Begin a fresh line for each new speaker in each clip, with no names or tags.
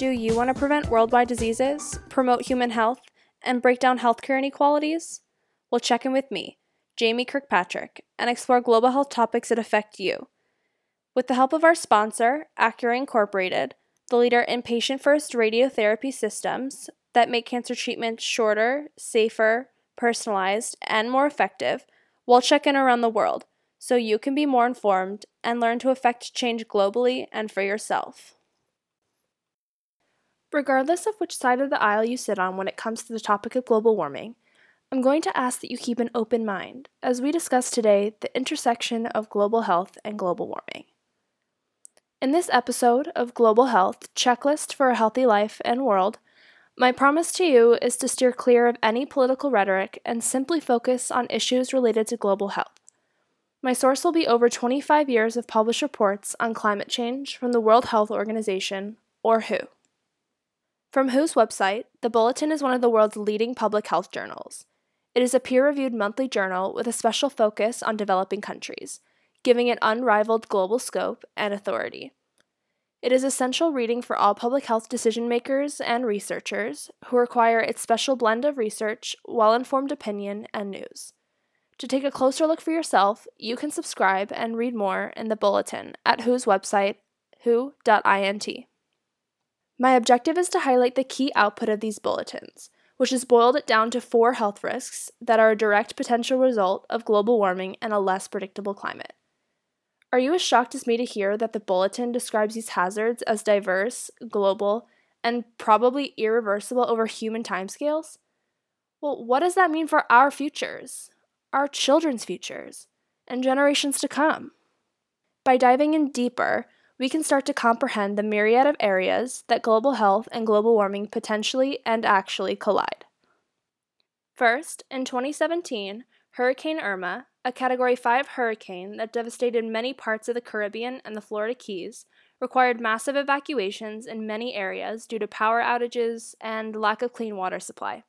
Do you want to prevent worldwide diseases, promote human health, and break down healthcare inequalities? Well, check in with me, Jamie Kirkpatrick, and explore global health topics that affect you. With the help of our sponsor, Accuray Incorporated, the leader in patient first radiotherapy systems that make cancer treatment shorter, safer, personalized, and more effective, we'll check in around the world so you can be more informed and learn to affect change globally and for yourself. Regardless of which side of the aisle you sit on when it comes to the topic of global warming, I'm going to ask that you keep an open mind as we discuss today the intersection of global health and global warming. In this episode of Global Health Checklist for a Healthy Life and World, my promise to you is to steer clear of any political rhetoric and simply focus on issues related to global health. My source will be over 25 years of published reports on climate change from the World Health Organization, or WHO. From WHO's website, the Bulletin is one of the world's leading public health journals. It is a peer reviewed monthly journal with a special focus on developing countries, giving it unrivaled global scope and authority. It is essential reading for all public health decision makers and researchers who require its special blend of research, well informed opinion, and news. To take a closer look for yourself, you can subscribe and read more in the bulletin at WHO's website, who.int. My objective is to highlight the key output of these bulletins, which has boiled it down to four health risks that are a direct potential result of global warming and a less predictable climate. Are you as shocked as me to hear that the bulletin describes these hazards as diverse, global, and probably irreversible over human timescales? Well, what does that mean for our futures? our children's futures, and generations to come. By diving in deeper, we can start to comprehend the myriad of areas that global health and global warming potentially and actually collide. First, in 2017, Hurricane Irma, a Category 5 hurricane that devastated many parts of the Caribbean and the Florida Keys, required massive evacuations in many areas due to power outages and lack of clean water supply.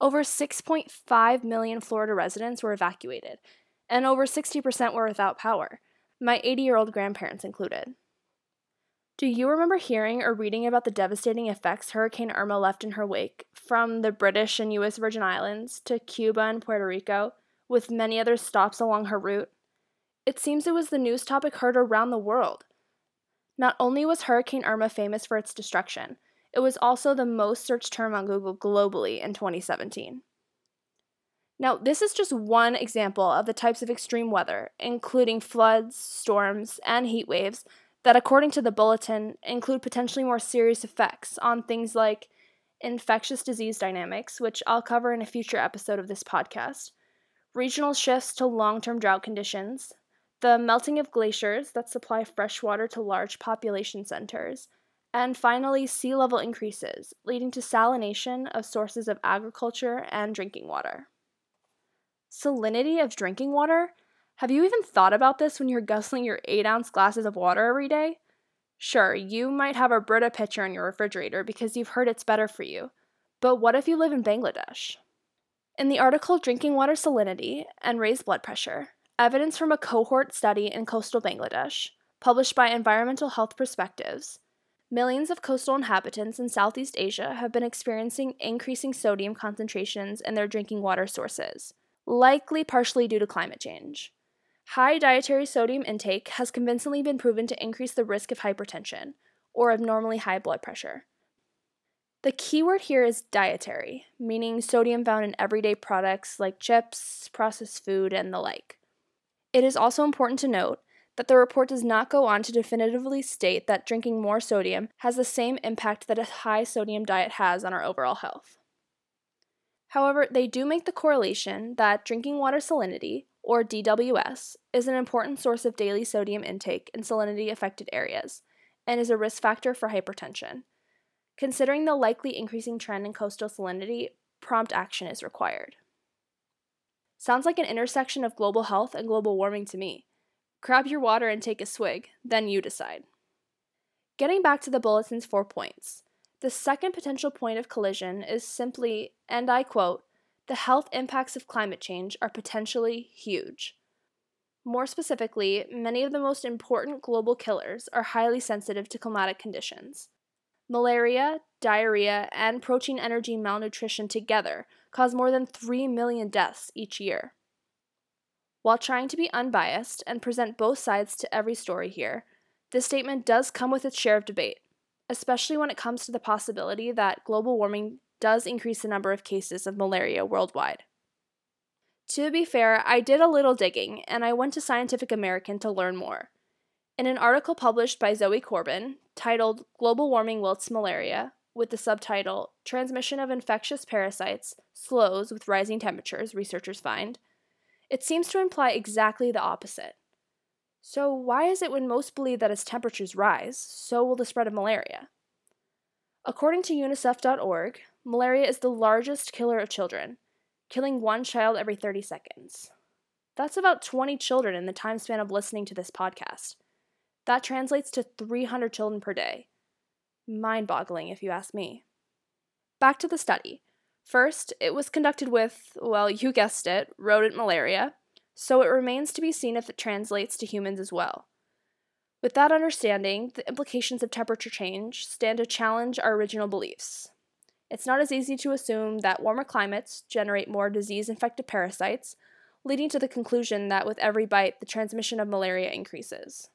Over 6.5 million Florida residents were evacuated, and over 60% were without power, my 80 year old grandparents included. Do you remember hearing or reading about the devastating effects Hurricane Irma left in her wake, from the British and U.S. Virgin Islands to Cuba and Puerto Rico, with many other stops along her route? It seems it was the news topic heard around the world. Not only was Hurricane Irma famous for its destruction, it was also the most searched term on Google globally in 2017. Now, this is just one example of the types of extreme weather, including floods, storms, and heat waves, that, according to the bulletin, include potentially more serious effects on things like infectious disease dynamics, which I'll cover in a future episode of this podcast, regional shifts to long term drought conditions, the melting of glaciers that supply fresh water to large population centers, and finally, sea level increases, leading to salination of sources of agriculture and drinking water. Salinity of drinking water? Have you even thought about this when you're guzzling your 8 ounce glasses of water every day? Sure, you might have a Brita pitcher in your refrigerator because you've heard it's better for you, but what if you live in Bangladesh? In the article Drinking Water Salinity and Raised Blood Pressure, evidence from a cohort study in coastal Bangladesh, published by Environmental Health Perspectives, Millions of coastal inhabitants in Southeast Asia have been experiencing increasing sodium concentrations in their drinking water sources, likely partially due to climate change. High dietary sodium intake has convincingly been proven to increase the risk of hypertension, or abnormally high blood pressure. The keyword here is dietary, meaning sodium found in everyday products like chips, processed food, and the like. It is also important to note that the report does not go on to definitively state that drinking more sodium has the same impact that a high sodium diet has on our overall health. However, they do make the correlation that drinking water salinity, or DWS, is an important source of daily sodium intake in salinity affected areas and is a risk factor for hypertension. Considering the likely increasing trend in coastal salinity, prompt action is required. Sounds like an intersection of global health and global warming to me. Grab your water and take a swig, then you decide. Getting back to the bulletin's four points, the second potential point of collision is simply, and I quote, the health impacts of climate change are potentially huge. More specifically, many of the most important global killers are highly sensitive to climatic conditions. Malaria, diarrhea, and protein energy malnutrition together cause more than 3 million deaths each year. While trying to be unbiased and present both sides to every story here, this statement does come with its share of debate, especially when it comes to the possibility that global warming does increase the number of cases of malaria worldwide. To be fair, I did a little digging and I went to Scientific American to learn more. In an article published by Zoe Corbyn titled Global Warming Wilts Malaria, with the subtitle Transmission of Infectious Parasites Slows with Rising Temperatures, researchers find, it seems to imply exactly the opposite. So, why is it when most believe that as temperatures rise, so will the spread of malaria? According to UNICEF.org, malaria is the largest killer of children, killing one child every 30 seconds. That's about 20 children in the time span of listening to this podcast. That translates to 300 children per day. Mind boggling, if you ask me. Back to the study. First, it was conducted with, well, you guessed it, rodent malaria, so it remains to be seen if it translates to humans as well. With that understanding, the implications of temperature change stand to challenge our original beliefs. It's not as easy to assume that warmer climates generate more disease infected parasites, leading to the conclusion that with every bite, the transmission of malaria increases.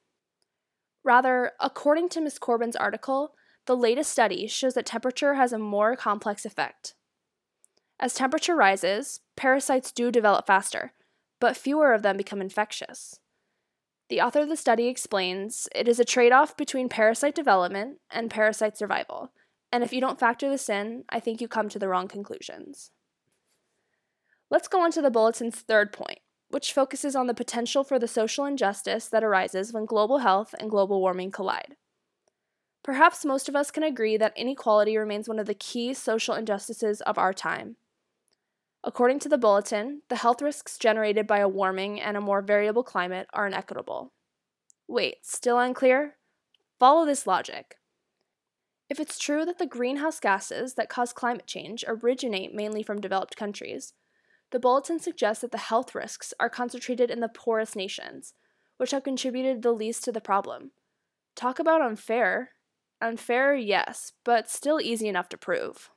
Rather, according to Ms. Corbyn's article, the latest study shows that temperature has a more complex effect. As temperature rises, parasites do develop faster, but fewer of them become infectious. The author of the study explains it is a trade off between parasite development and parasite survival, and if you don't factor this in, I think you come to the wrong conclusions. Let's go on to the bulletin's third point, which focuses on the potential for the social injustice that arises when global health and global warming collide. Perhaps most of us can agree that inequality remains one of the key social injustices of our time. According to the bulletin, the health risks generated by a warming and a more variable climate are inequitable. Wait, still unclear? Follow this logic. If it's true that the greenhouse gases that cause climate change originate mainly from developed countries, the bulletin suggests that the health risks are concentrated in the poorest nations, which have contributed the least to the problem. Talk about unfair. Unfair, yes, but still easy enough to prove.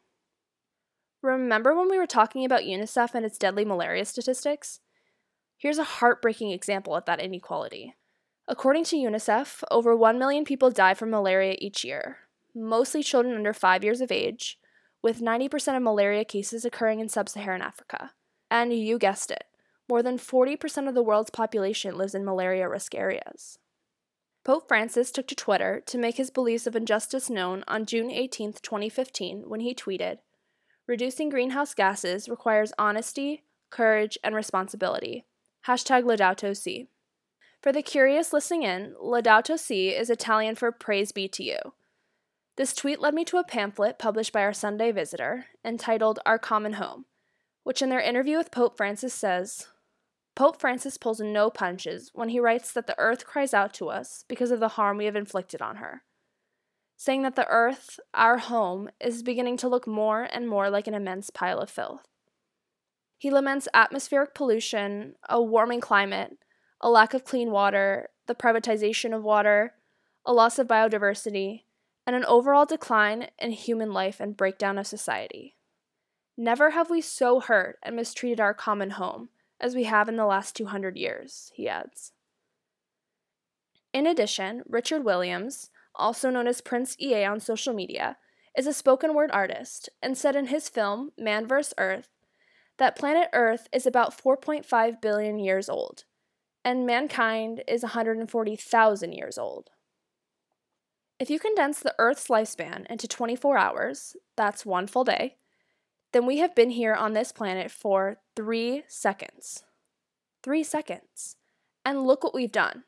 Remember when we were talking about UNICEF and its deadly malaria statistics? Here's a heartbreaking example of that inequality. According to UNICEF, over 1 million people die from malaria each year, mostly children under 5 years of age, with 90% of malaria cases occurring in sub Saharan Africa. And you guessed it, more than 40% of the world's population lives in malaria risk areas. Pope Francis took to Twitter to make his beliefs of injustice known on June 18, 2015, when he tweeted Reducing greenhouse gases requires honesty, courage, and responsibility. Hashtag Laudato Si. For the curious listening in, Laudato Si is Italian for Praise be to you. This tweet led me to a pamphlet published by our Sunday visitor entitled Our Common Home, which in their interview with Pope Francis says Pope Francis pulls no punches when he writes that the earth cries out to us because of the harm we have inflicted on her, saying that the earth, our home, is beginning to look more and more like an immense pile of filth. He laments atmospheric pollution, a warming climate, a lack of clean water, the privatization of water, a loss of biodiversity, and an overall decline in human life and breakdown of society. Never have we so hurt and mistreated our common home as we have in the last 200 years, he adds. In addition, Richard Williams, also known as Prince EA on social media, is a spoken word artist and said in his film Man vs. Earth that planet Earth is about 4.5 billion years old, and mankind is 140,000 years old. If you condense the Earth's lifespan into 24 hours, that's one full day, then we have been here on this planet for three seconds. Three seconds. And look what we've done.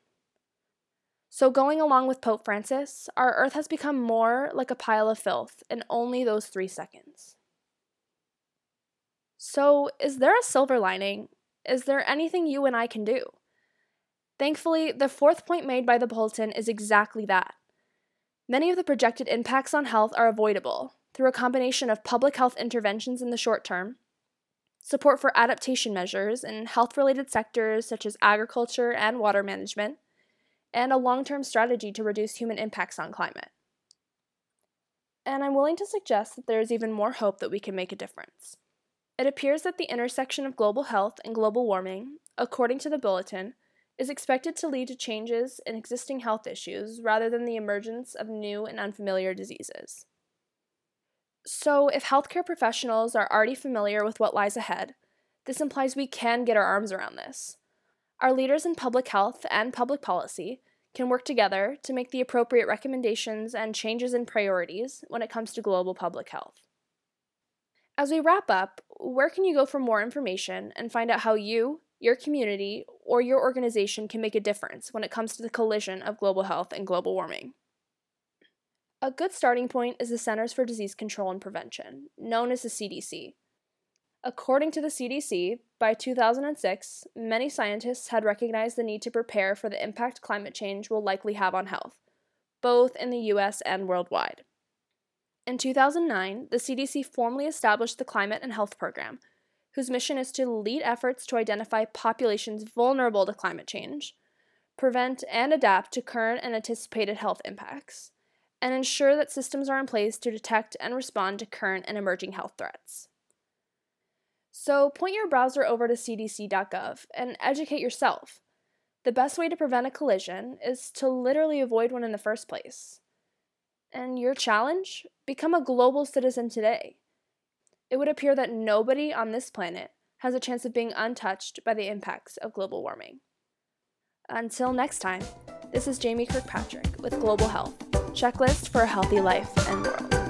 So, going along with Pope Francis, our Earth has become more like a pile of filth in only those three seconds. So, is there a silver lining? Is there anything you and I can do? Thankfully, the fourth point made by the bulletin is exactly that. Many of the projected impacts on health are avoidable through a combination of public health interventions in the short term, support for adaptation measures in health related sectors such as agriculture and water management, and a long term strategy to reduce human impacts on climate. and I'm willing to suggest that there is even more hope that we can make a difference. It appears that the intersection of global health and global warming, according to the Bulletin, is expected to lead to changes in existing health issues rather than the emergence of new and unfamiliar diseases. So, if healthcare professionals are already familiar with what lies ahead, this implies we can get our arms around this. Our leaders in public health and public policy can work together to make the appropriate recommendations and changes in priorities when it comes to global public health. As we wrap up, where can you go for more information and find out how you, your community, or your organization can make a difference when it comes to the collision of global health and global warming? A good starting point is the Centers for Disease Control and Prevention, known as the CDC. According to the CDC, by 2006, many scientists had recognized the need to prepare for the impact climate change will likely have on health, both in the US and worldwide. In 2009, the CDC formally established the Climate and Health Program, whose mission is to lead efforts to identify populations vulnerable to climate change, prevent and adapt to current and anticipated health impacts, and ensure that systems are in place to detect and respond to current and emerging health threats. So point your browser over to cdc.gov and educate yourself. The best way to prevent a collision is to literally avoid one in the first place. And your challenge? Become a global citizen today. It would appear that nobody on this planet has a chance of being untouched by the impacts of global warming. Until next time, this is Jamie Kirkpatrick with Global Health, checklist for a healthy life and world.